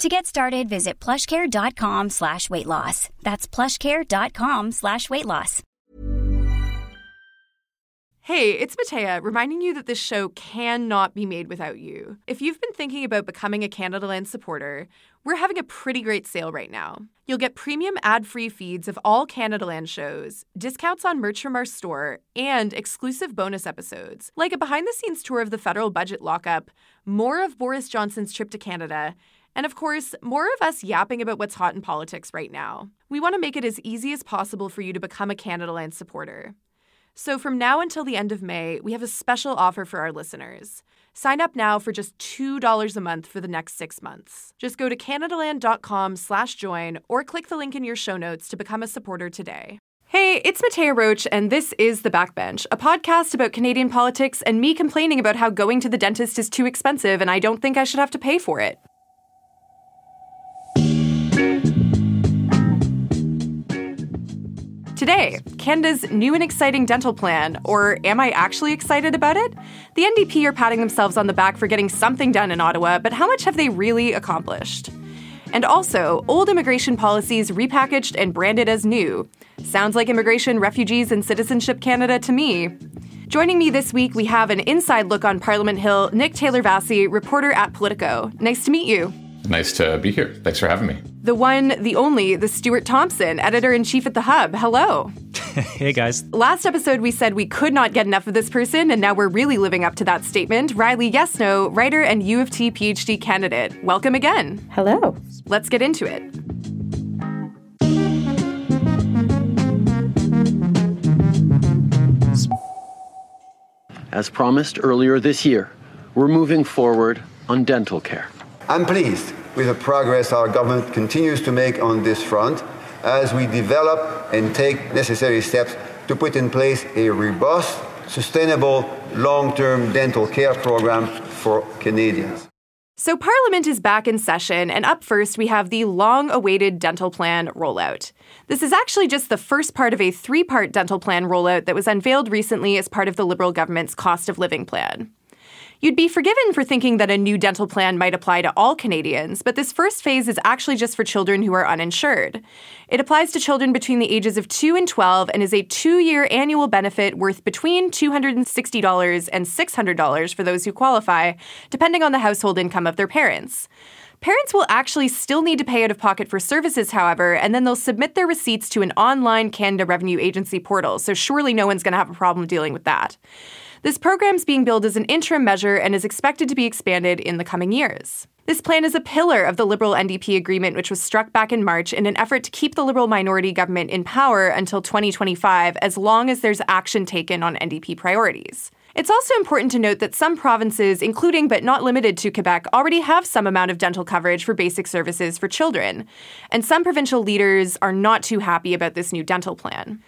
To get started, visit plushcare.com slash weight loss. That's plushcare.com slash weight loss. Hey, it's Mattea, reminding you that this show cannot be made without you. If you've been thinking about becoming a Canadaland supporter, we're having a pretty great sale right now. You'll get premium ad-free feeds of all Canadaland shows, discounts on merch from our store, and exclusive bonus episodes, like a behind-the-scenes tour of the federal budget lockup, more of Boris Johnson's trip to Canada, and of course, more of us yapping about what's hot in politics right now. We want to make it as easy as possible for you to become a Canadaland supporter. So from now until the end of May, we have a special offer for our listeners. Sign up now for just $2 a month for the next six months. Just go to CanadaLand.com slash join or click the link in your show notes to become a supporter today. Hey, it's Mattea Roach, and this is The Backbench, a podcast about Canadian politics and me complaining about how going to the dentist is too expensive and I don't think I should have to pay for it. Today, Canada's new and exciting dental plan, or am I actually excited about it? The NDP are patting themselves on the back for getting something done in Ottawa, but how much have they really accomplished? And also, old immigration policies repackaged and branded as new. Sounds like Immigration, Refugees, and Citizenship Canada to me. Joining me this week, we have an inside look on Parliament Hill, Nick Taylor-Vaisey, reporter at Politico. Nice to meet you. Nice to be here. Thanks for having me. The one, the only, the Stuart Thomson, editor in chief at The Hub. Hello. hey, guys. Last episode, we said we could not get enough of this person, and now we're really living up to that statement. Riley Yesno, writer and U of T PhD candidate. Welcome again. Hello. Let's get into it. As promised earlier this year, we're moving forward on dental care. I'm pleased with the progress our government continues to make on this front as we develop and take necessary steps to put in place a robust, sustainable, long term dental care program for Canadians. So, Parliament is back in session, and up first, we have the long awaited dental plan rollout. This is actually just the first part of a three part dental plan rollout that was unveiled recently as part of the Liberal government's cost of living plan. You'd be forgiven for thinking that a new dental plan might apply to all Canadians, but this first phase is actually just for children who are uninsured. It applies to children between the ages of 2 and 12 and is a two year annual benefit worth between $260 and $600 for those who qualify, depending on the household income of their parents. Parents will actually still need to pay out of pocket for services, however, and then they'll submit their receipts to an online Canada Revenue Agency portal, so surely no one's going to have a problem dealing with that. This program's being billed as an interim measure and is expected to be expanded in the coming years. This plan is a pillar of the Liberal NDP agreement, which was struck back in March in an effort to keep the Liberal minority government in power until 2025, as long as there's action taken on NDP priorities. It's also important to note that some provinces, including but not limited to Quebec, already have some amount of dental coverage for basic services for children. And some provincial leaders are not too happy about this new dental plan.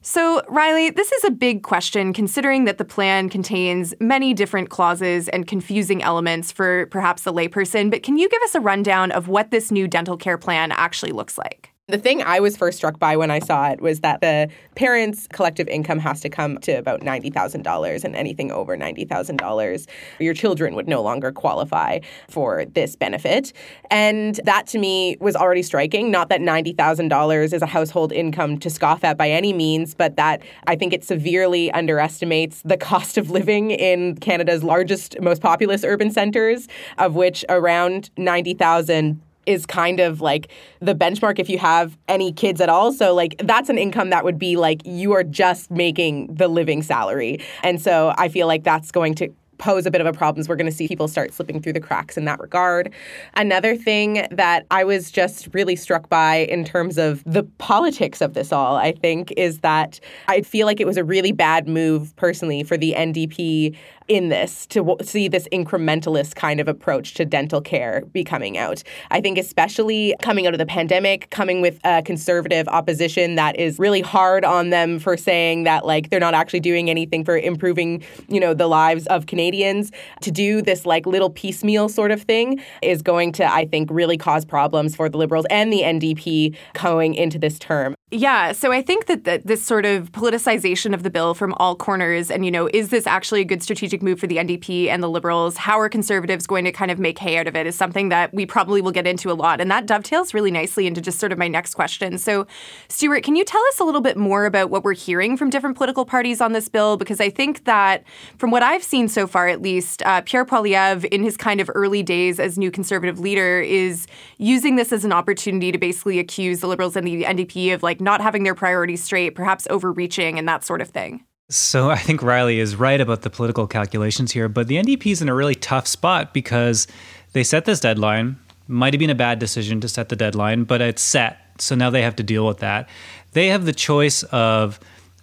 So, Riley, this is a big question considering that the plan contains many different clauses and confusing elements for perhaps the layperson. But can you give us a rundown of what this new dental care plan actually looks like? The thing I was first struck by when I saw it was that the parents' collective income has to come to about $90,000, and anything over $90,000, your children would no longer qualify for this benefit. And that to me was already striking. Not that $90,000 is a household income to scoff at by any means, but that I think it severely underestimates the cost of living in Canada's largest, most populous urban centers, of which around 90,000 is kind of like the benchmark if you have any kids at all. So, like, that's an income that would be like you are just making the living salary. And so I feel like that's going to pose a bit of a problem we're going to see people start slipping through the cracks in that regard. Another thing that I was just really struck by in terms of the politics of this all, I think, is that I feel like it was a really bad move personally for the NDP in this to w- see this incrementalist kind of approach to dental care be coming out. I think, especially coming out of the pandemic, coming with a conservative opposition that is really hard on them for saying that, like, they're not actually doing anything for improving, you know, the lives of Canadians. To do this, like, little piecemeal sort of thing is going to, I think, really cause problems for the Liberals and the NDP going into this term. Yeah, so I think that the, this sort of politicization of the bill from all corners, and you know, is this actually a good strategic move for the NDP and the Liberals? How are Conservatives going to kind of make hay out of it? Is something that we probably will get into a lot, and that dovetails really nicely into just sort of my next question. So, Stuart, can you tell us a little bit more about what we're hearing from different political parties on this bill? Because I think that, from what I've seen so far, at least, uh, Pierre Poilievre, in his kind of early days as new Conservative leader, is using this as an opportunity to basically accuse the Liberals and the NDP of like like not having their priorities straight, perhaps overreaching and that sort of thing. So I think Riley is right about the political calculations here, but the NDP is in a really tough spot because they set this deadline. Might have been a bad decision to set the deadline, but it's set. So now they have to deal with that. They have the choice of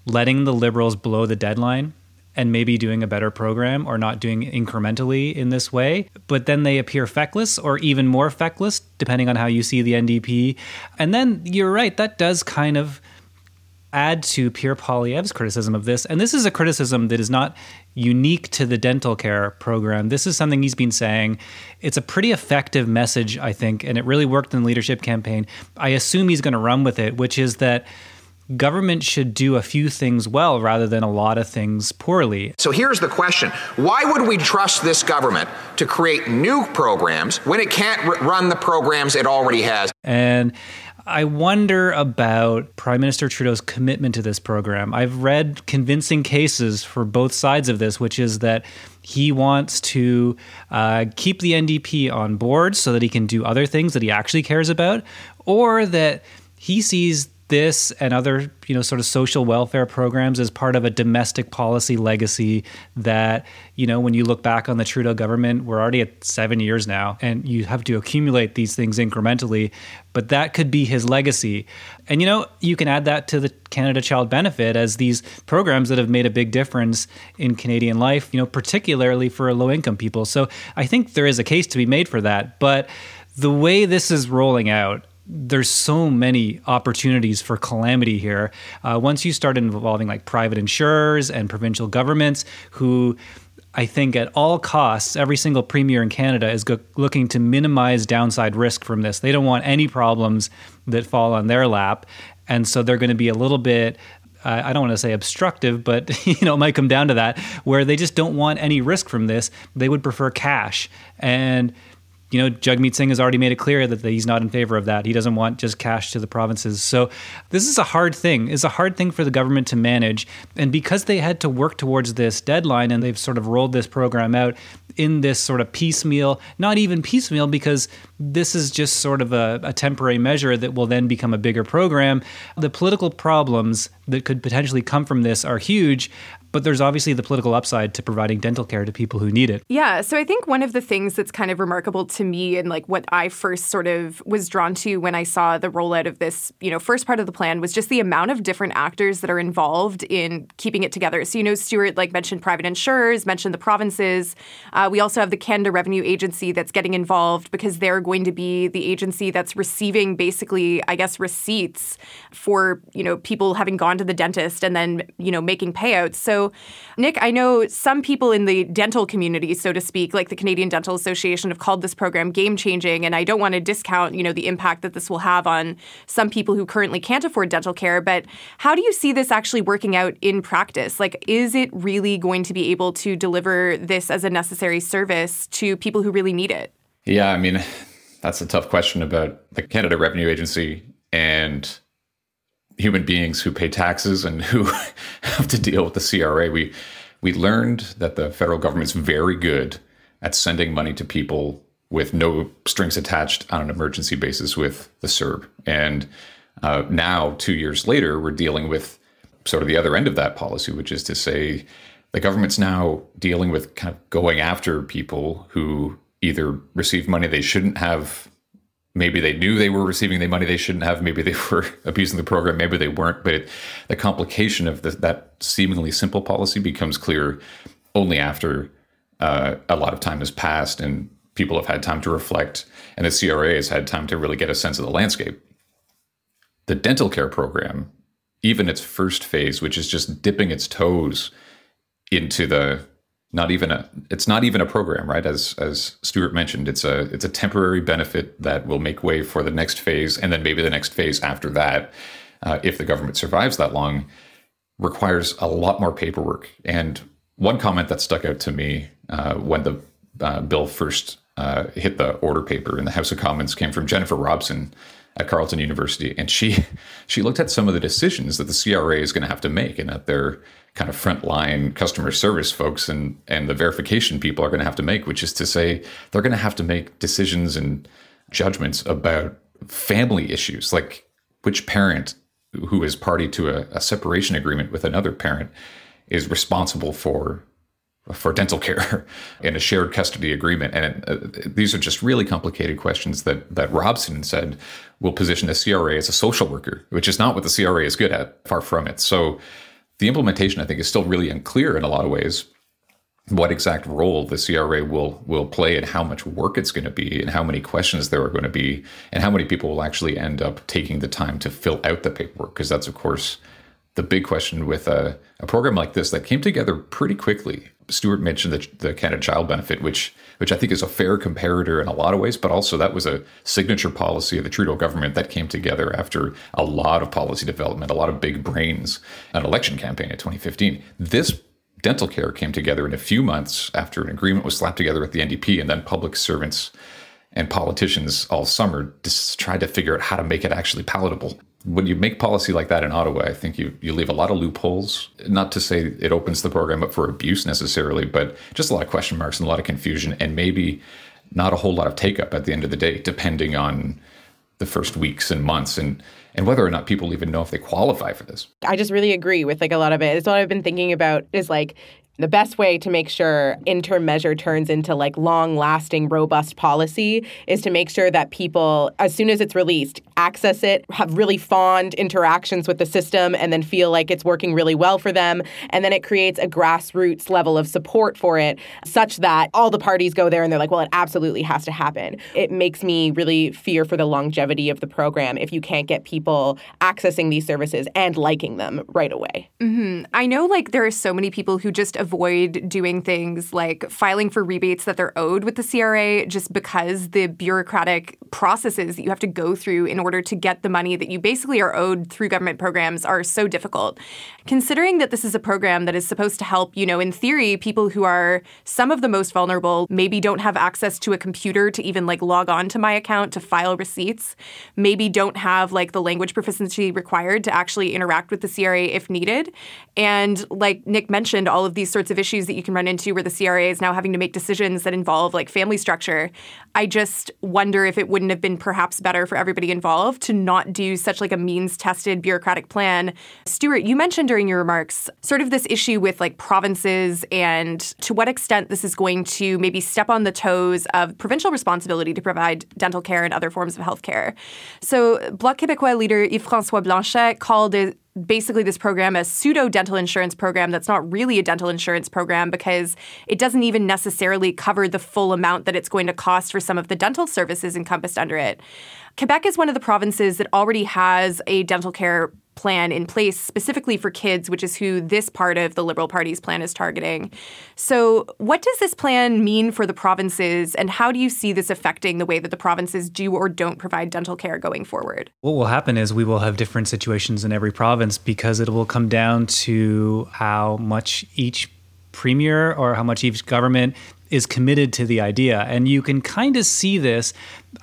letting the liberals blow the deadline and maybe doing a better program or not doing incrementally in this way. But then they appear feckless or even more feckless, depending on how you see the NDP. And then you're right, that does kind of add to Pierre Poilievre's criticism of this. And this is a criticism that is not unique to the dental care program. This is something he's been saying. It's a pretty effective message, I think, and it really worked in the leadership campaign. I assume he's going to run with it, which is that government should do a few things well rather than a lot of things poorly. So here's the question Why would we trust this government to create new programs when it can't r- run the programs it already has? And I wonder about Prime Minister Trudeau's commitment to this program. I've read convincing cases for both sides of this, which is that he wants to uh, keep the NDP on board so that he can do other things that he actually cares about, or that he sees this and other you know sort of social welfare programs as part of a domestic policy legacy that you know when you look back on the Trudeau government we're already at 7 years now and you have to accumulate these things incrementally but that could be his legacy. And you know you can add that to the Canada Child Benefit as these programs that have made a big difference in Canadian life you know particularly for low income people. So I think there is a case to be made for that but the way this is rolling out there's so many opportunities for calamity here. Uh, once you start involving like private insurers and provincial governments who I think at all costs, every single premier in Canada is go- looking to minimize downside risk from this. They don't want any problems that fall on their lap. And so they're going to be a little bit I don't want to say obstructive, but you know, it might come down to that, where they just don't want any risk from this. They would prefer cash. And you know, Jagmeet Singh has already made it clear that he's not in favor of that. He doesn't want just cash to the provinces. So this is a hard thing. It's a hard thing for the government to manage. And because they had to work towards this deadline and they've sort of rolled this program out in this sort of piecemeal, not even piecemeal, because this is just sort of a, a temporary measure that will then become a bigger program. The political problems that could potentially come from this are huge. But there's obviously the political upside to providing dental care to people who need it. Yeah. So I think one of the things that's kind of remarkable to me and like what I first sort of was drawn to when I saw the rollout of this, you know, first part of the plan was just the amount of different actors that are involved in keeping it together. So, you know, Stuart like mentioned private insurers, mentioned the provinces. Uh, we also have the Canada Revenue Agency that's getting involved because they're going to be the agency that's receiving basically, I guess, receipts for, you know, people having gone to the dentist and then, you know, making payouts. So Nick, I know some people in the dental community, so to speak, like the Canadian Dental Association, have called this program game changing. And I don't want to discount, you know, the impact that this will have on some people who currently can't afford dental care. But how do you see this actually working out in practice? Like, is it really going to be able to deliver this as a necessary service to people who really need it? Yeah, I mean, that's a tough question about the Canada Revenue Agency and human beings who pay taxes and who have to deal with the CRA. We we learned that the federal government is very good at sending money to people with no strings attached on an emergency basis with the CERB. And uh, now, two years later, we're dealing with sort of the other end of that policy, which is to say the government's now dealing with kind of going after people who either receive money they shouldn't have. Maybe they knew they were receiving the money they shouldn't have. Maybe they were abusing the program. Maybe they weren't. But it, the complication of the, that seemingly simple policy becomes clear only after uh, a lot of time has passed and people have had time to reflect, and the CRA has had time to really get a sense of the landscape. The dental care program, even its first phase, which is just dipping its toes into the not even a it's not even a program right? As as stuart mentioned it's a it's a temporary benefit that will make way for the next phase and then maybe the next phase after that uh, if the government survives that long requires a lot more paperwork. And one comment that stuck out to me uh, when the uh, bill first uh, hit the order paper in the House of Commons came from Jennifer Robson at Carleton University, and she she looked at some of the decisions that the CRA is going to have to make, and that their kind of frontline customer service folks and and the verification people are going to have to make, which is to say they're going to have to make decisions and judgments about family issues, like which parent who is party to a, a separation agreement with another parent is responsible for for dental care in a shared custody agreement. And uh, these are just really complicated questions that that Robson said will position the CRA as a social worker, which is not what the CRA is good at, far from it. So the implementation, I think, is still really unclear in a lot of ways. What exact role the CRA will will play and how much work it's going to be and how many questions there are going to be and how many people will actually end up taking the time to fill out the paperwork because that's of course the big question with a, a program like this that came together pretty quickly Stuart mentioned the, the Canada Child Benefit, which which I think is a fair comparator in a lot of ways, but also that was a signature policy of the Trudeau government that came together after a lot of policy development, a lot of big brains, an election campaign in 2015. This dental care came together in a few months after an agreement was slapped together with the NDP, and then public servants and politicians all summer just tried to figure out how to make it actually palatable when you make policy like that in Ottawa, I think you you leave a lot of loopholes. Not to say it opens the program up for abuse necessarily, but just a lot of question marks and a lot of confusion, and maybe not a whole lot of take up at the end of the day, depending on the first weeks and months and and whether or not people even know if they qualify for this. I just really agree with like a lot of it. It's what I've been thinking about is like the best way to make sure interim measure turns into like long lasting robust policy is to make sure that people as soon as it's released access it have really fond interactions with the system and then feel like it's working really well for them. And then it creates a grassroots level of support for it such that all the parties go there and they're like well it absolutely has to happen. It makes me really fear for the longevity of the program if you can't get people accessing these services and liking them right away. Mm-hmm. i know like there are so many people who just avoid doing things like filing for rebates that they're owed with the CRA just because the bureaucratic processes that you have to go through in order to get the money that you basically are owed through government programs are so difficult. Considering that this is a program that is supposed to help, you know, in theory, people who are some of the most vulnerable maybe don't have access to a computer to even like log on to my account to file receipts, maybe don't have like the language proficiency required to actually interact with the CRA if needed. And like Nick mentioned, all of these sorts of issues that you can run into where the CRA is now having to make decisions that involve like family structure. I just wonder if it wouldn't have been perhaps better for everybody involved to not do such like a means tested bureaucratic plan. Stuart, you mentioned during your remarks sort of this issue with like provinces and to what extent this is going to maybe step on the toes of provincial responsibility to provide dental care and other forms of health care. So Bloc Québécois leader Yves-François Blanchet called it basically this program a pseudo dental insurance program that's not really a dental insurance program because it doesn't even necessarily cover the full amount that it's going to cost for some of the dental services encompassed under it. Quebec is one of the provinces that already has a dental care plan in place specifically for kids, which is who this part of the Liberal Party's plan is targeting. So, what does this plan mean for the provinces, and how do you see this affecting the way that the provinces do or don't provide dental care going forward? What will happen is we will have different situations in every province because it will come down to how much each premier or how much each government is committed to the idea. And you can kind of see this.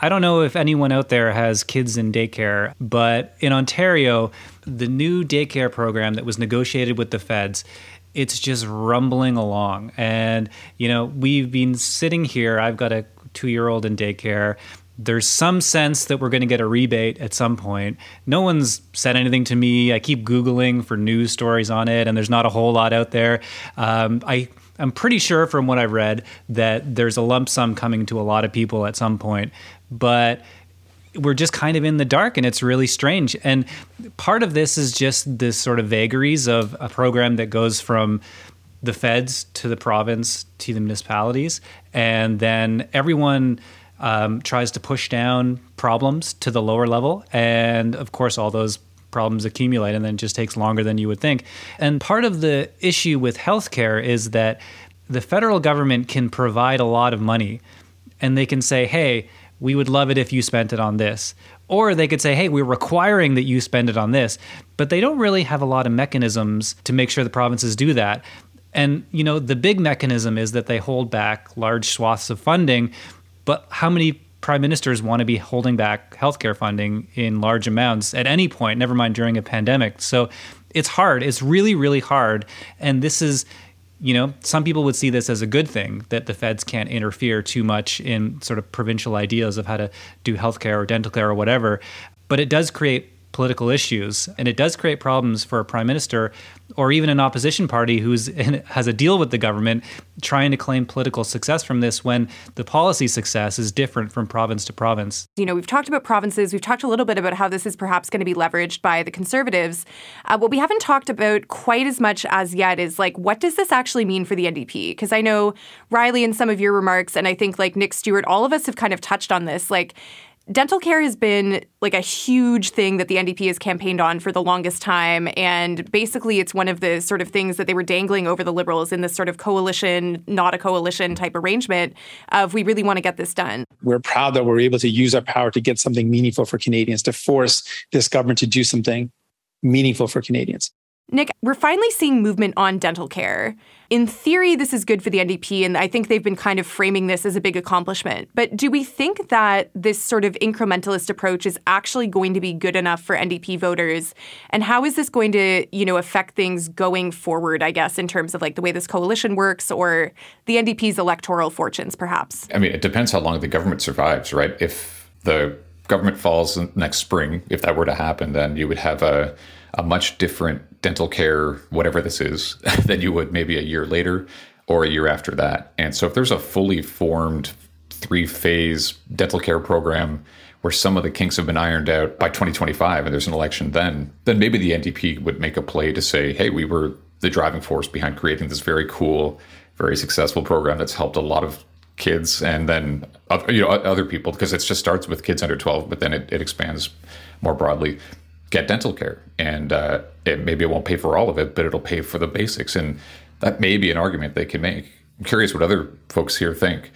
I don't know if anyone out there has kids in daycare, but in Ontario, the new daycare program that was negotiated with the feds it's just rumbling along and you know we've been sitting here i've got a two year old in daycare. There's some sense that we're going to get a rebate at some point. No one's said anything to me. I keep Googling for news stories on it, and there's not a whole lot out there. Um, I I'm pretty sure from what I've read that there's a lump sum coming to a lot of people at some point, but we're just kind of in the dark and it's really strange. And part of this is just this sort of vagaries of a program that goes from the feds to the province to the municipalities. And then everyone um, tries to push down problems to the lower level. And of course, all those problems accumulate and then it just takes longer than you would think. And part of the issue with healthcare is that the federal government can provide a lot of money and they can say, hey, we would love it if you spent it on this. Or they could say, hey, we're requiring that you spend it on this. But they don't really have a lot of mechanisms to make sure the provinces do that. And, you know, the big mechanism is that they hold back large swaths of funding. But how many prime ministers want to be holding back healthcare funding in large amounts at any point, never mind during a pandemic? So it's hard. It's really, really hard. And this is, you know, some people would see this as a good thing that the feds can't interfere too much in sort of provincial ideas of how to do healthcare or dental care or whatever. But it does create political issues and it does create problems for a prime minister or even an opposition party who has a deal with the government trying to claim political success from this when the policy success is different from province to province. You know, we've talked about provinces, we've talked a little bit about how this is perhaps going to be leveraged by the conservatives. Uh, what we haven't talked about quite as much as yet is like, what does this actually mean for the NDP? Because I know, Riley, in some of your remarks, and I think like Nick Stuart, all of us have kind of touched on this. Like, dental care has been like a huge thing that the NDP has campaigned on for the longest time. And basically, it's one of the sort of things that they were dangling over the Liberals in this sort of coalition, not a coalition type arrangement of we really want to get this done. We're proud that we're able to use our power to get something meaningful for Canadians, to force this government to do something meaningful for Canadians. Nick, we're finally seeing movement on dental care. In theory, this is good for the NDP, and I think they've been kind of framing this as a big accomplishment. But do we think that this sort of incrementalist approach is actually going to be good enough for NDP voters? And how is this going to, you know, affect things going forward, I guess, in terms of like the way this coalition works or the NDP's electoral fortunes, perhaps? I mean, it depends how long the government survives, right? If the government falls next spring, if that were to happen, then you would have a a much different dental care, whatever this is, than you would maybe a year later or a year after that. And so if there's a fully formed three phase dental care program where some of the kinks have been ironed out by 2025 and there's an election then, then maybe the NDP would make a play to say, hey, we were the driving force behind creating this very cool, very successful program that's helped a lot of kids and then you know other people because it just starts with kids under 12 but then it, it expands more broadly get dental care, and uh, it, maybe it won't pay for all of it, but it'll pay for the basics, and that may be an argument they can make. I'm curious what other folks here think,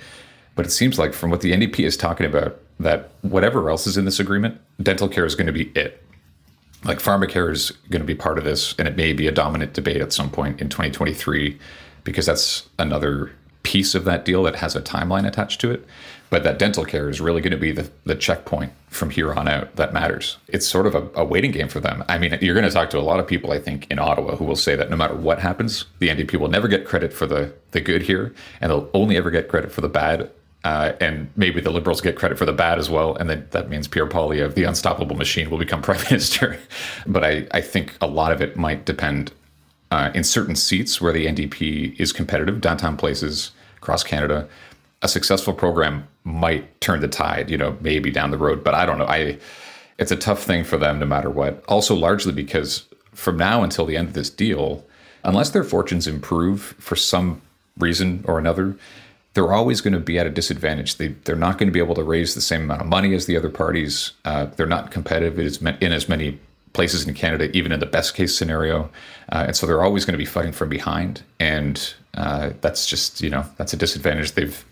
but it seems like from what the NDP is talking about, that whatever else is in this agreement, dental care is going to be it. Like pharmacare is going to be part of this, and it may be a dominant debate at some point in 2023, because that's another piece of that deal that has a timeline attached to it. But that dental care is really going to be the, the checkpoint from here on out that matters. It's sort of a, a, waiting game for them. I mean, you're going to talk to a lot of people, I think, in Ottawa who will say that no matter what happens, the NDP will never get credit for the, the good here, and they'll only ever get credit for the bad. Uh, and maybe the Liberals get credit for the bad as well. And then that means Pierre Poilievre, the unstoppable machine, will become prime minister. but I, I think a lot of it might depend uh, in certain seats where the NDP is competitive, downtown places across Canada a successful program might turn the tide, you know, maybe down the road. But I don't know. I it's a tough thing for them no matter what. Also, largely because from now until the end of this deal, unless their fortunes improve for some reason or another, they're always going to be at a disadvantage. They they're not going to be able to raise the same amount of money as the other parties. Uh, they're not competitive in as many places in Canada, even in the best case scenario, uh, and so they're always going to be fighting from behind. And uh, that's just you know that's a disadvantage they've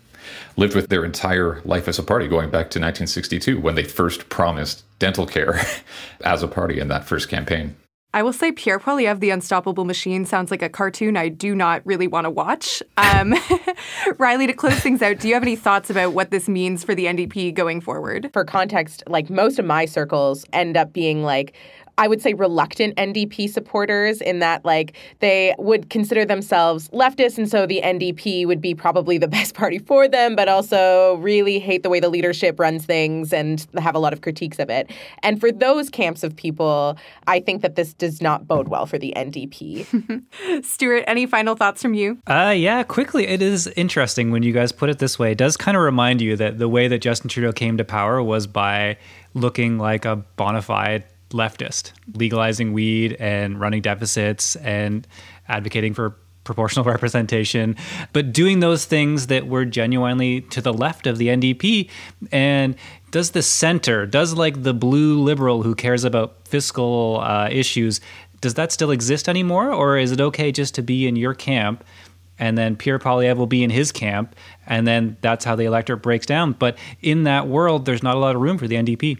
lived with their entire life as a party, going back to 1962 when they first promised dental care as a party in that first campaign. I will say Pierre Poilievre, The Unstoppable Machine, sounds like a cartoon I do not really want to watch. Um, Riley, to close things out, do you have any thoughts about what this means for the NDP going forward? For context, like most of my circles end up being like, I would say, reluctant NDP supporters in that, like, they would consider themselves leftist. And so the NDP would be probably the best party for them, but also really hate the way the leadership runs things and have a lot of critiques of it. And for those camps of people, I think that this does not bode well for the NDP. Stuart, any final thoughts from you? Uh, yeah, quickly. It is interesting when you guys put it this way. It does kind of remind you that the way that Justin Trudeau came to power was by looking like a bona fide leftist, legalizing weed and running deficits and advocating for proportional representation, but doing those things that were genuinely to the left of the NDP. And does the center, does like the blue liberal who cares about fiscal uh, issues, does that still exist anymore? Or is it okay just to be in your camp? And then Pierre Poilievre will be in his camp, and then that's how the electorate breaks down. But in that world, there's not a lot of room for the NDP.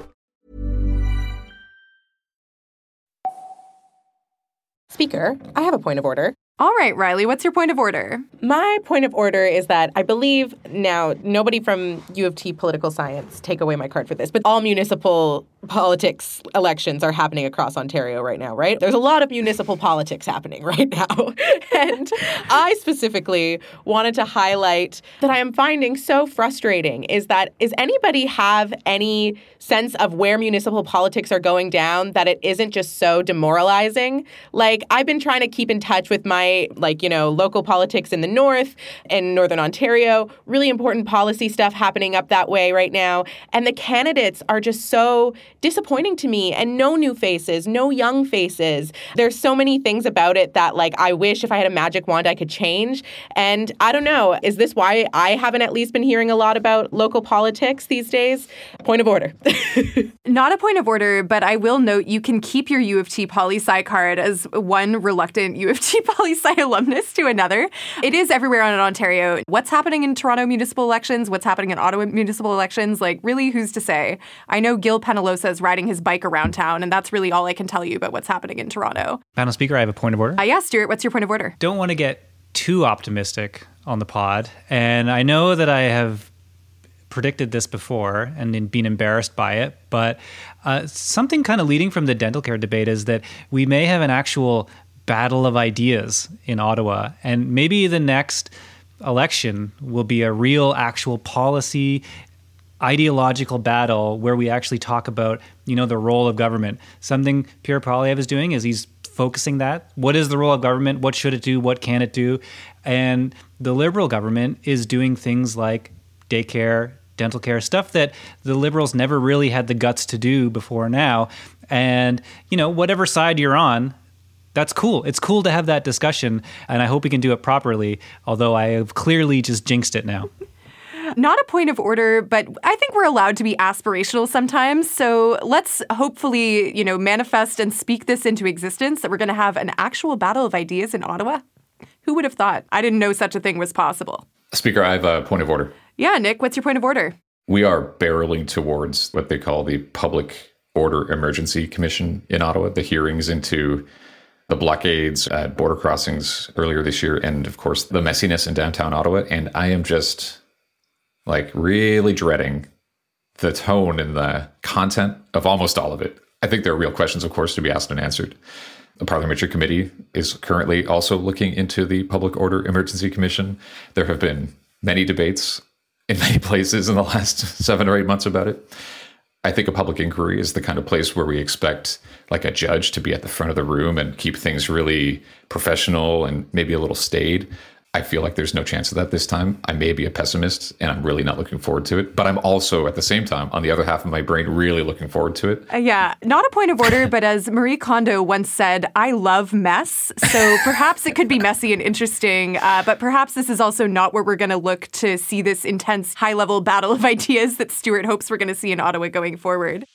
Speaker, I have a point of order. All right, Riley, what's your point of order? My point of order is that I believe now nobody from U of T political science take away my card for this, but all municipal politics elections are happening across Ontario right now, right? There's a lot of municipal politics happening right now. and I specifically wanted to highlight that I am finding so frustrating is that is anybody have any sense of where municipal politics are going down that it isn't just so demoralizing? Like I've been trying to keep in touch with my like, you know, local politics in the north and northern Ontario, really important policy stuff happening up that way right now, and the candidates are just so disappointing to me and no new faces, no young faces. There's so many things about it that like I wish if I had a magic wand I could change. And I don't know, is this why I haven't at least been hearing a lot about local politics these days? Point of order. Not a point of order, but I will note you can keep your U of T poli sci card as one reluctant U of T poli sci alumnus to another. It is everywhere in Ontario. What's happening in Toronto municipal elections? What's happening in Ottawa municipal elections? Like, really, who's to say? I know Gil Penalosa is riding his bike around town, and that's really all I can tell you about what's happening in Toronto. Panel Speaker, I have a point of order. Uh, yeah, Stuart, what's your point of order? Don't want to get too optimistic on the pod. And I know that I have predicted this before and been embarrassed by it, but uh, something kind of leading from the dental care debate is that we may have an actual battle of ideas in Ottawa. And maybe the next election will be a real, actual policy ideological battle where we actually talk about you know the role of government. Something pierre poilievre is doing is he's focusing that. What is the role of government? What should it do? What can it do? And the liberal government is doing things like daycare dental care stuff that the liberals never really had the guts to do before now. And you know whatever side you're on that's cool. It's cool to have that discussion, and I hope we can do it properly. Although I have clearly just jinxed it now. Not a point of order, but I think we're allowed to be aspirational sometimes. So let's hopefully, you know, manifest and speak this into existence that we're going to have an actual battle of ideas in Ottawa. Who would have thought? I didn't know such a thing was possible. Speaker, I have a point of order. Yeah, Nick, what's your point of order? We are barreling towards what they call the Public Order Emergency Commission in Ottawa, the hearings into the blockades at border crossings earlier this year, and of course, the messiness in downtown Ottawa. And I am just like really dreading the tone and the content of almost all of it. I think there are real questions, of course, to be asked and answered. The parliamentary committee is currently also looking into the Public Order Emergency Commission. There have been many debates in many places in the last seven or eight months about it. I think a public inquiry is the kind of place where we expect like a judge to be at the front of the room and keep things really professional and maybe a little staid. I feel like there's no chance of that this time. I may be a pessimist and I'm really not looking forward to it. But I'm also, at the same time, on the other half of my brain, really looking forward to it. Uh, yeah, not a point of order, but as Marie Kondo once said, I love mess. So perhaps it could be messy and interesting, uh, but perhaps this is also not where we're going to look to see this intense high level battle of ideas that Stuart hopes we're going to see in Ottawa going forward.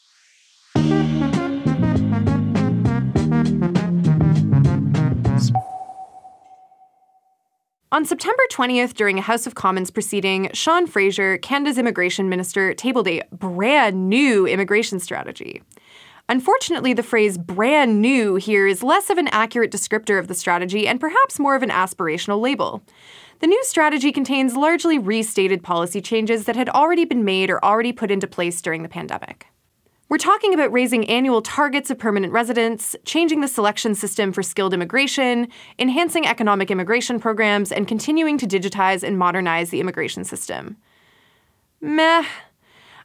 On September 20th, during a House of Commons proceeding, Sean Fraser, Canada's immigration minister, tabled a brand new immigration strategy. Unfortunately, the phrase brand new here is less of an accurate descriptor of the strategy and perhaps more of an aspirational label. The new strategy contains largely restated policy changes that had already been made or already put into place during the pandemic. We're talking about raising annual targets of permanent residents, changing the selection system for skilled immigration, enhancing economic immigration programs, and continuing to digitize and modernize the immigration system. Meh.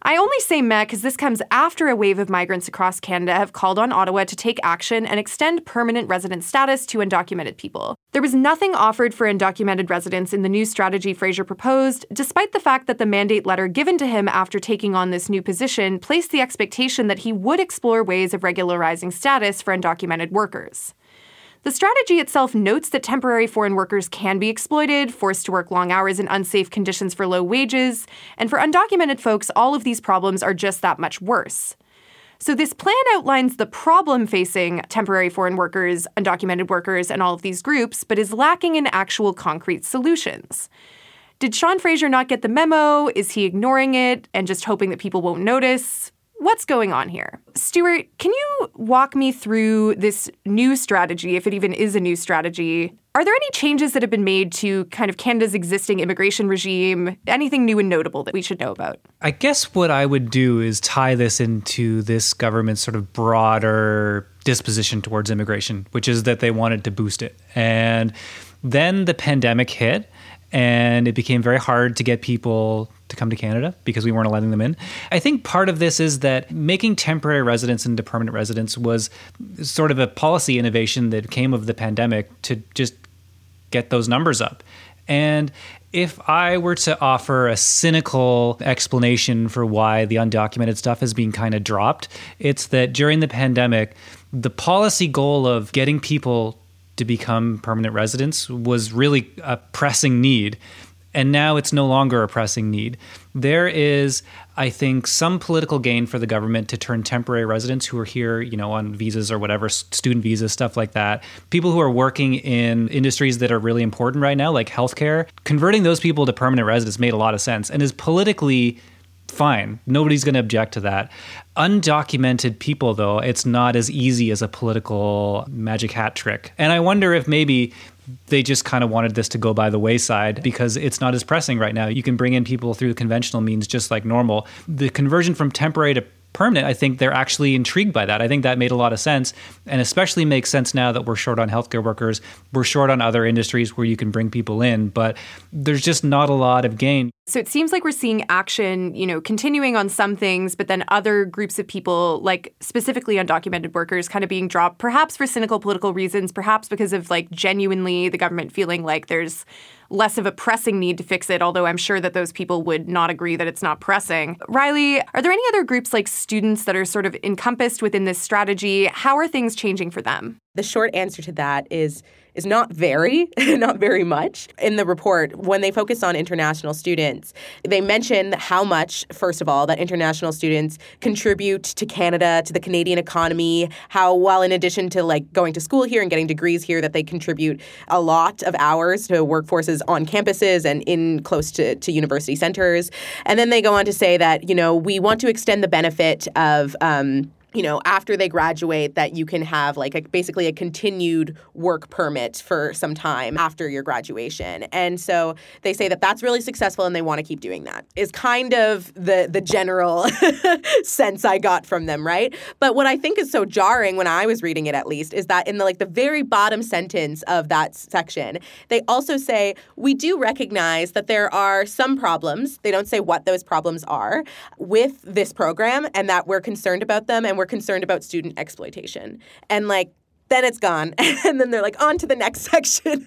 I only say meh because this comes after a wave of migrants across Canada have called on Ottawa to take action and extend permanent resident status to undocumented people. There was nothing offered for undocumented residents in the new strategy Fraser proposed, despite the fact that the mandate letter given to him after taking on this new position placed the expectation that he would explore ways of regularizing status for undocumented workers. The strategy itself notes that temporary foreign workers can be exploited, forced to work long hours in unsafe conditions for low wages, and for undocumented folks, all of these problems are just that much worse. So, this plan outlines the problem facing temporary foreign workers, undocumented workers, and all of these groups, but is lacking in actual concrete solutions. Did Sean Fraser not get the memo? Is he ignoring it and just hoping that people won't notice? What's going on here? Stuart, can you walk me through this new strategy, if it even is a new strategy? Are there any changes that have been made to kind of Canada's existing immigration regime? Anything new and notable that we should know about? I guess what I would do is tie this into this government's sort of broader disposition towards immigration, which is that they wanted to boost it. And then the pandemic hit, and it became very hard to get people to come to Canada because we weren't letting them in. I think part of this is that making temporary residents into permanent residents was sort of a policy innovation that came of the pandemic to just get those numbers up. And if I were to offer a cynical explanation for why the undocumented stuff is being kind of dropped, it's that during the pandemic, the policy goal of getting people to become permanent residents was really a pressing need and now it's no longer a pressing need. There is, I think, some political gain for the government to turn temporary residents who are here, you know, on visas or whatever, student visas, stuff like that, people who are working in industries that are really important right now, like healthcare, converting those people to permanent residents made a lot of sense and is politically fine. Nobody's going to object to that. Undocumented people, though, it's not as easy as a political magic hat trick. And I wonder if maybe they just kind of wanted this to go by the wayside because it's not as pressing right now. You can bring in people through conventional means just like normal. The conversion from temporary to permanent, I think they're actually intrigued by that. I think that made a lot of sense, and especially makes sense now that we're short on healthcare workers. We're short on other industries where you can bring people in, but there's just not a lot of gain. So it seems like we're seeing action, you know, continuing on some things, but then other groups of people, like specifically undocumented workers, kind of being dropped, perhaps for cynical political reasons, perhaps because of like genuinely the government feeling like there's less of a pressing need to fix it, although I'm sure that those people would not agree that it's not pressing. Riley, are there any other groups like students that are sort of encompassed within this strategy? How are things changing for them? The short answer to that is is not very, not very much. In the report, when they focus on international students, they mention how much, first of all, that international students contribute to Canada, to the Canadian economy, how, while in addition to like going to school here and getting degrees here, that they contribute a lot of hours to workforces on campuses and in close to, to university centers. And then they go on to say that, you know, we want to extend the benefit of, um, you know, after they graduate, that you can have like a, basically a continued work permit for some time after your graduation. And so they say that that's really successful and they want to keep doing that. Is kind of the the general sense I got from them, right? But what I think is so jarring when I was reading it at least is that in the like the very bottom sentence of that section, they also say we do recognize that there are some problems. They don't say what those problems are with this program and that we're concerned about them and we're concerned about student exploitation. And like then it's gone. And then they're like, on to the next section.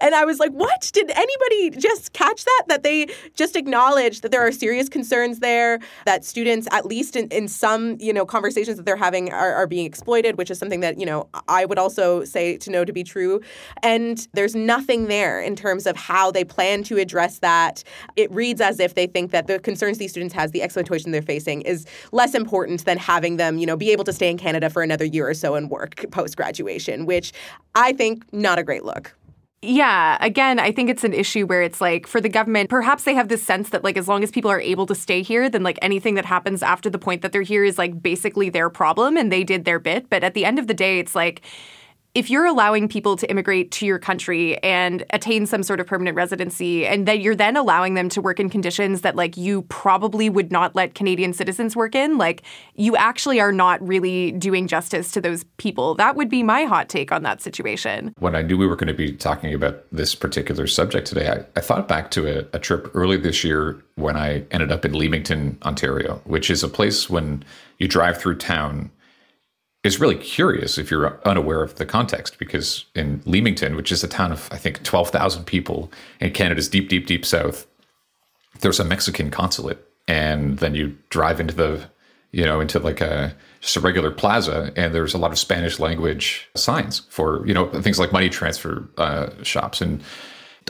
and I was like, what? Did anybody just catch that? That they just acknowledged that there are serious concerns there, that students, at least in, in some, you know, conversations that they're having are, are being exploited, which is something that, you know, I would also say to know to be true. And there's nothing there in terms of how they plan to address that. It reads as if they think that the concerns these students has, the exploitation they're facing, is less important than having them, you know, be able to stay in Canada for another year or so and work post graduation, which I think not a great look. Yeah, again, I think it's an issue where it's like for the government, perhaps they have this sense that like as long as people are able to stay here, then like anything that happens after the point that they're here is like basically their problem and they did their bit. But at the end of the day, it's like if you're allowing people to immigrate to your country and attain some sort of permanent residency and that you're then allowing them to work in conditions that like you probably would not let Canadian citizens work in like you actually are not really doing justice to those people. That would be my hot take on that situation. When I knew we were going to be talking about this particular subject today I, I thought back to a, a trip early this year when I ended up in Leamington Ontario which is a place when you drive through town is really curious if you're unaware of the context because in Leamington, which is a town of I think 12,000 people in Canada's deep deep deep south, there's a Mexican consulate and then you drive into the you know into like a just a regular plaza and there's a lot of Spanish language signs for you know things like money transfer uh, shops and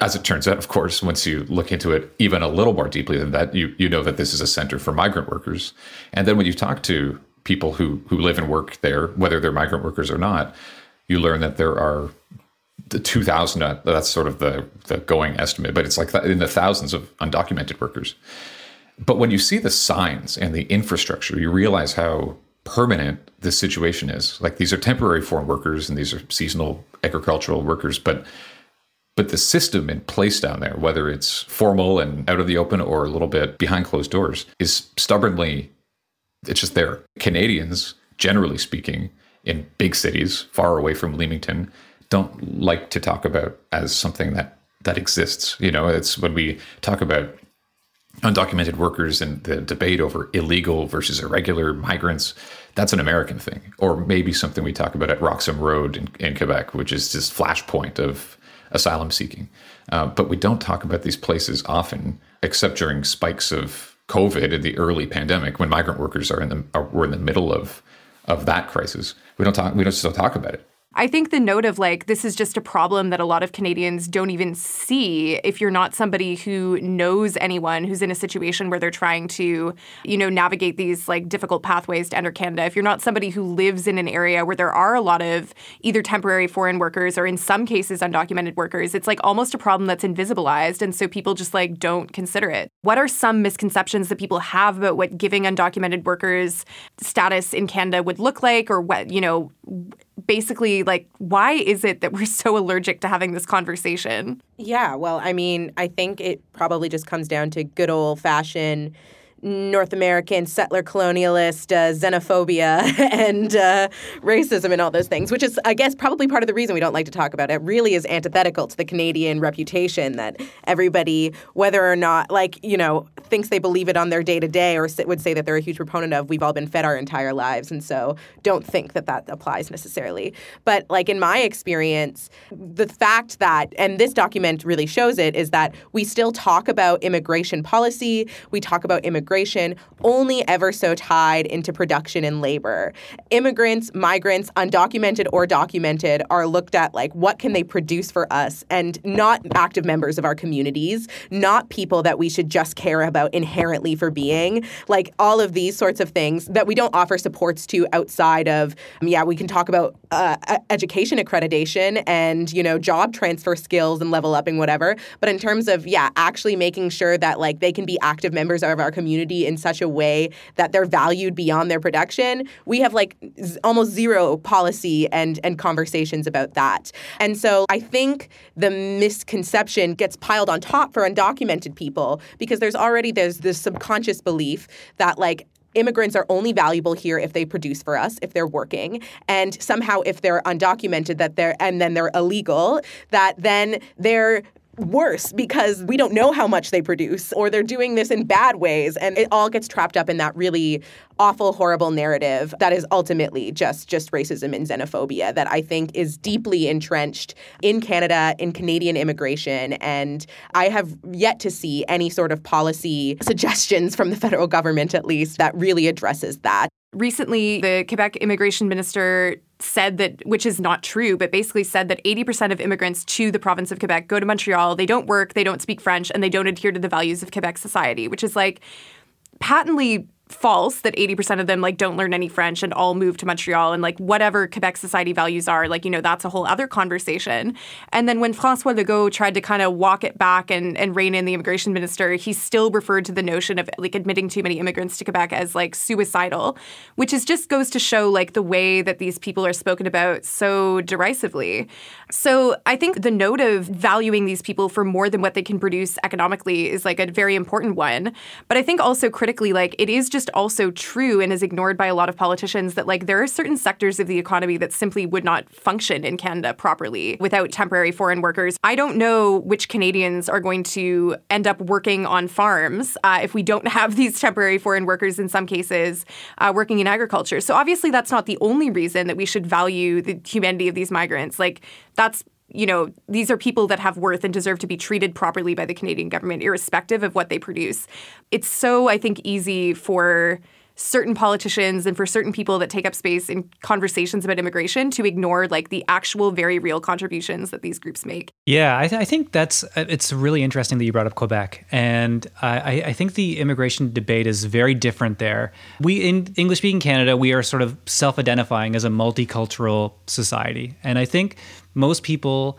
as it turns out, of course, once you look into it even a little more deeply than that, you you know that this is a center for migrant workers. And then when you talk to people who who live and work there, whether they're migrant workers or not, you learn that there are the 2000 uh, that's sort of the the going estimate but it's like in the thousands of undocumented workers. But when you see the signs and the infrastructure you realize how permanent this situation is. Like these are temporary foreign workers and these are seasonal agricultural workers but but the system in place down there whether it's formal and out of the open or a little bit behind closed doors is stubbornly it's just there. Canadians, generally speaking, in big cities far away from Leamington, don't like to talk about as something that that exists. You know, it's when we talk about undocumented workers and the debate over illegal versus irregular migrants, that's an American thing. Or maybe something we talk about at Roxham Road in, in Quebec, which is this flashpoint of asylum seeking. Uh, but we don't talk about these places often, except during spikes of COVID in the early pandemic, when migrant workers are in the are, were in the middle of of that crisis, we don't talk we don't still talk about it. I think the note of like, this is just a problem that a lot of Canadians don't even see if you're not somebody who knows anyone who's in a situation where they're trying to, you know, navigate these like difficult pathways to enter Canada. If you're not somebody who lives in an area where there are a lot of either temporary foreign workers or in some cases undocumented workers, it's like almost a problem that's invisibilized. And so people just like don't consider it. What are some misconceptions that people have about what giving undocumented workers status in Canada would look like or what, you know, basically like why is it that we're so allergic to having this conversation? Yeah, well, I mean, I think it probably just comes down to good old fashioned North American settler colonialist uh, xenophobia and uh, racism and all those things, which is, I guess, probably part of the reason we don't like to talk about it. Really, is antithetical to the Canadian reputation that everybody, whether or not, like you know, thinks they believe it on their day to day, or would say that they're a huge proponent of. We've all been fed our entire lives, and so don't think that that applies necessarily. But like in my experience, the fact that, and this document really shows it, is that we still talk about immigration policy, we talk about immigration immigration only ever so tied into production and labor. Immigrants, migrants, undocumented or documented, are looked at like what can they produce for us and not active members of our communities, not people that we should just care about inherently for being. Like all of these sorts of things that we don't offer supports to outside of, yeah, we can talk about uh, education accreditation and, you know, job transfer skills and level upping, whatever. But in terms of, yeah, actually making sure that like they can be active members of our community community in such a way that they're valued beyond their production, we have like z- almost zero policy and and conversations about that. And so I think the misconception gets piled on top for undocumented people because there's already there's this subconscious belief that like immigrants are only valuable here if they produce for us, if they're working, and somehow if they're undocumented that they're and then they're illegal, that then they're worse because we don't know how much they produce or they're doing this in bad ways. And it all gets trapped up in that really awful horrible narrative that is ultimately just just racism and xenophobia that I think is deeply entrenched in Canada in Canadian immigration. And I have yet to see any sort of policy suggestions from the federal government at least that really addresses that. Recently the Quebec immigration minister said that, which is not true, but basically said that 80% of immigrants to the province of Quebec go to Montreal, they don't work, they don't speak French, and they don't adhere to the values of Quebec society, which is like patently false that 80% of them like don't learn any french and all move to montreal and like whatever quebec society values are like you know that's a whole other conversation. And then when francois legault tried to kind of walk it back and, and rein in the immigration minister he still referred to the notion of like admitting too many immigrants to quebec as like suicidal which is just goes to show like the way that these people are spoken about so derisively. So i think the note of valuing these people for more than what they can produce economically is like a very important one. But i think also critically like it is just also true and is ignored by a lot of politicians that like there are certain sectors of the economy that simply would not function in Canada properly without temporary foreign workers. I don't know which Canadians are going to end up working on farms uh, if we don't have these temporary foreign workers in some cases uh, working in agriculture. So obviously that's not the only reason that we should value the humanity of these migrants. Like that's you know, these are people that have worth and deserve to be treated properly by the Canadian government, irrespective of what they produce. It's so, I think, easy for certain politicians and for certain people that take up space in conversations about immigration to ignore like the actual very real contributions that these groups make. Yeah, I, th- I think that's uh, it's really interesting that you brought up Quebec, and I, I think the immigration debate is very different there. We in English speaking Canada, we are sort of self-identifying as a multicultural society, and I think most people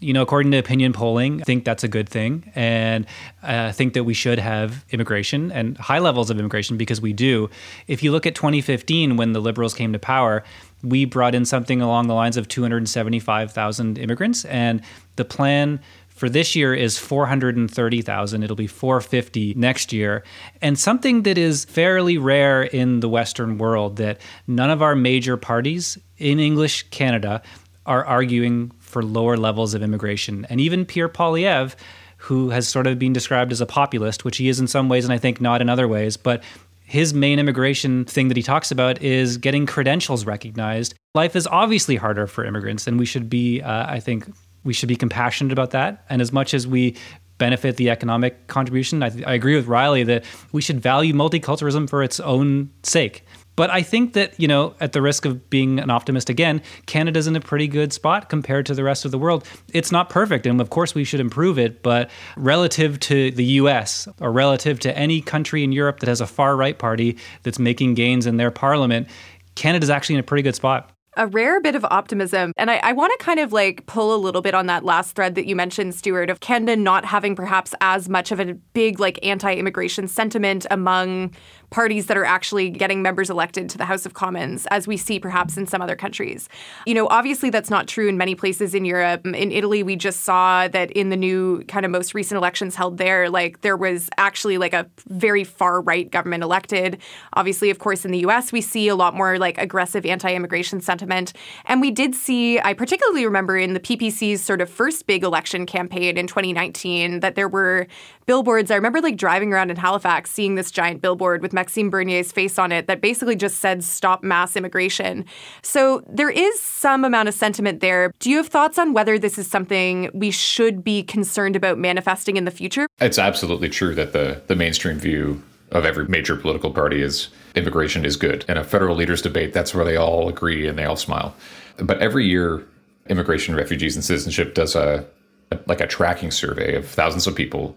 you know, according to opinion polling, I think that's a good thing and uh, think that we should have immigration and high levels of immigration because we do. If you look at 2015, when the Liberals came to power, we brought in something along the lines of 275,000 immigrants. And the plan for this year is 430,000. It'll be 450 next year. And something that is fairly rare in the Western world that none of our major parties in English Canada are arguing for lower levels of immigration. And even Pierre Poilievre, who has sort of been described as a populist, which he is in some ways and I think not in other ways, but his main immigration thing that he talks about is getting credentials recognized. Life is obviously harder for immigrants, and we should be, uh, I think, we should be compassionate about that. And as much as we benefit the economic contribution, I, I agree with Riley that we should value multiculturalism for its own sake. But I think that, you know, at the risk of being an optimist again, Canada's in a pretty good spot compared to the rest of the world. It's not perfect, and of course we should improve it, but relative to the US or relative to any country in Europe that has a far right party that's making gains in their parliament, Canada's actually in a pretty good spot a rare bit of optimism. And I, I want to kind of like pull a little bit on that last thread that you mentioned, Stuart, of Canada not having perhaps as much of a big like anti immigration sentiment among parties that are actually getting members elected to the House of Commons, as we see perhaps in some other countries. You know, obviously that's not true in many places in Europe. In Italy, we just saw that in the new kind of most recent elections held there, like there was actually like a very far right government elected. Obviously, of course, in the US, we see a lot more like aggressive anti immigration sentiment. And we did see, I particularly remember in the PPC's sort of first big election campaign in 2019, that there were billboards. I remember like driving around in Halifax seeing this giant billboard with Maxime Bernier's face on it that basically just said stop mass immigration. So there is some amount of sentiment there. Do you have thoughts on whether this is something we should be concerned about manifesting in the future? It's absolutely true that the the mainstream view of every major political party is immigration is good. In a federal leaders debate, that's where they all agree and they all smile. But every year, Immigration, Refugees, and Citizenship does a, a like a tracking survey of thousands of people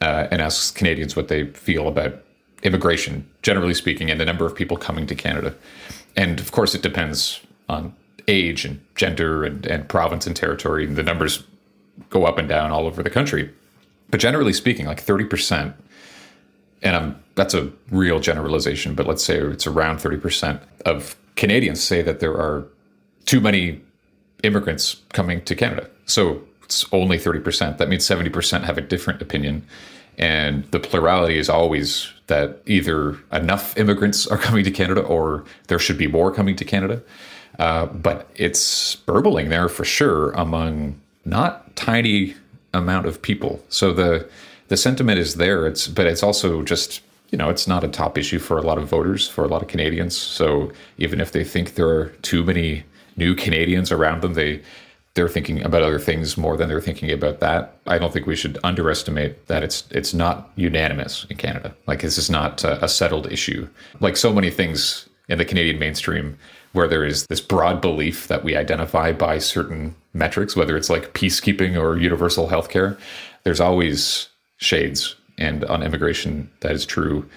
uh, and asks Canadians what they feel about immigration, generally speaking, and the number of people coming to Canada. And of course, it depends on age and gender and, and province and territory. And the numbers go up and down all over the country. But generally speaking, like 30%, and I'm, that's a real generalization, but let's say it's around 30% of Canadians say that there are too many immigrants coming to Canada. So it's only 30%. That means 70% have a different opinion. And the plurality is always that either enough immigrants are coming to Canada or there should be more coming to Canada. Uh, but it's burbling there for sure among not tiny amount of people. So the the sentiment is there. It's but it's also just you know it's not a top issue for a lot of voters, for a lot of Canadians. So even if they think there are too many new Canadians around them, they they're thinking about other things more than they're thinking about that. I don't think we should underestimate that it's it's not unanimous in Canada. Like this is not a, a settled issue. Like so many things in the Canadian mainstream, where there is this broad belief that we identify by certain metrics, whether it's like peacekeeping or universal healthcare. There's always shades, and on immigration, that is true.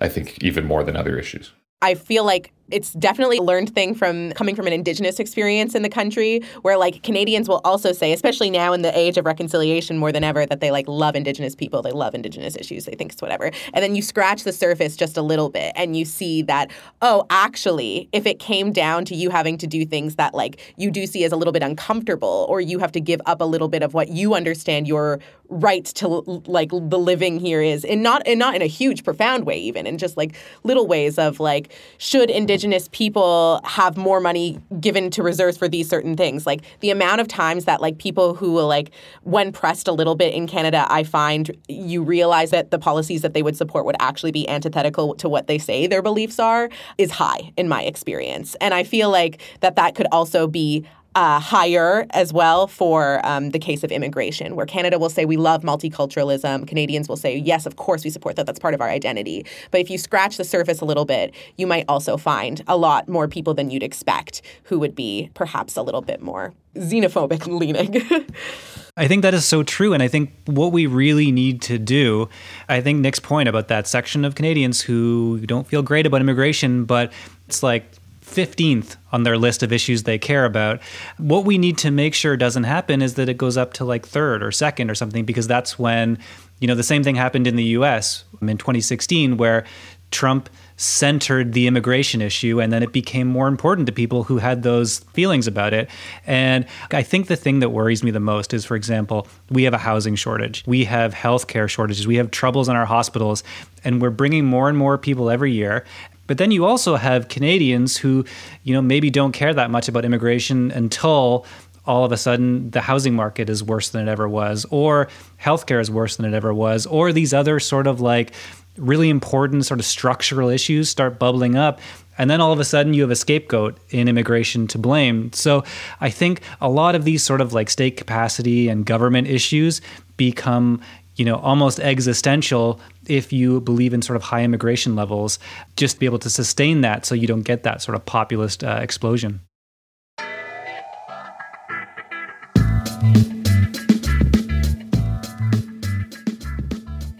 I think even more than other issues. I feel like it's definitely a learned thing from coming from an indigenous experience in the country where like Canadians will also say especially now in the age of reconciliation more than ever that they like love indigenous people they love indigenous issues they think it's whatever. And then you scratch the surface just a little bit and you see that oh actually if it came down to you having to do things that like you do see as a little bit uncomfortable or you have to give up a little bit of what you understand your right to like the living here is and not and not in a huge profound way even in just like little ways of like should indigenous indigenous people have more money given to reserves for these certain things. Like the amount of times that like people who will like when pressed a little bit in Canada, I find you realize that the policies that they would support would actually be antithetical to what they say their beliefs are is high in my experience. And I feel like that that could also be uh, higher as well for um, the case of immigration, where Canada will say we love multiculturalism. Canadians will say, yes, of course we support that. That's part of our identity. But if you scratch the surface a little bit, you might also find a lot more people than you'd expect who would be perhaps a little bit more xenophobic leaning. I think that is so true. And I think what we really need to do, I think Nick's point about that section of Canadians who don't feel great about immigration, but it's like 15th on their list of issues they care about. What we need to make sure doesn't happen is that it goes up to like third or second or something, because that's when, you know, the same thing happened in the US in 2016, where Trump centered the immigration issue and then it became more important to people who had those feelings about it. And I think the thing that worries me the most is, for example, we have a housing shortage, we have healthcare shortages, we have troubles in our hospitals, and we're bringing more and more people every year. But then you also have Canadians who, you know, maybe don't care that much about immigration until all of a sudden the housing market is worse than it ever was, or healthcare is worse than it ever was, or these other sort of like really important sort of structural issues start bubbling up. And then all of a sudden you have a scapegoat in immigration to blame. So I think a lot of these sort of like state capacity and government issues become you know, almost existential if you believe in sort of high immigration levels, just be able to sustain that so you don't get that sort of populist uh, explosion.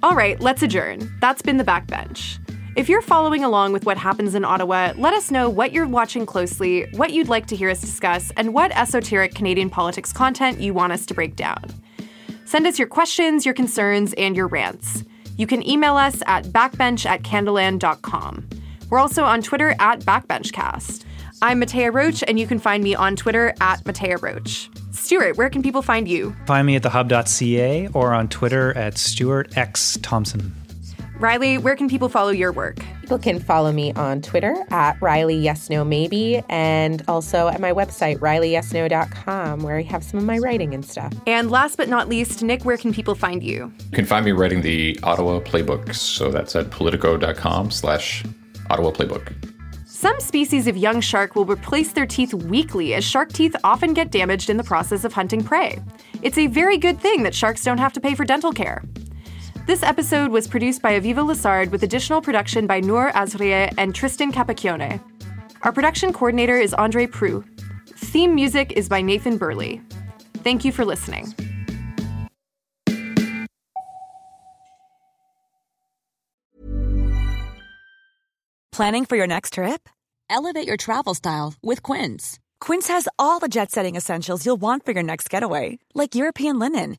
All right, let's adjourn. That's been the backbench. If you're following along with what happens in Ottawa, let us know what you're watching closely, what you'd like to hear us discuss, and what esoteric Canadian politics content you want us to break down. Send us your questions, your concerns, and your rants. You can email us at backbench at canadaland.com. We're also on Twitter at backbenchcast. I'm Mattea Roach, and you can find me on Twitter at Mattea Roach. Stuart, where can people find you? Find me at thehub.ca or on Twitter at Stuart X Thomson. Riley, where can people follow your work? People can follow me on Twitter at Riley Yes No Maybe and also at my website, RileyYesNo.com, where I have some of my writing and stuff. And last but not least, Nick, where can people find you? You can find me writing the Ottawa Playbooks. So that's at politico.com slash Ottawa Playbook. Some species of young shark will replace their teeth weekly, as shark teeth often get damaged in the process of hunting prey. It's a very good thing that sharks don't have to pay for dental care. This episode was produced by Aviva Lessard with additional production by Noor Azrieh and Tristan Capacchione. Our production coordinator is Andre Proulx. Theme music is by Nathan Burley. Thank you for listening. Planning for your next trip? Elevate your travel style with Quince. Quince has all the jet setting essentials you'll want for your next getaway, like European linen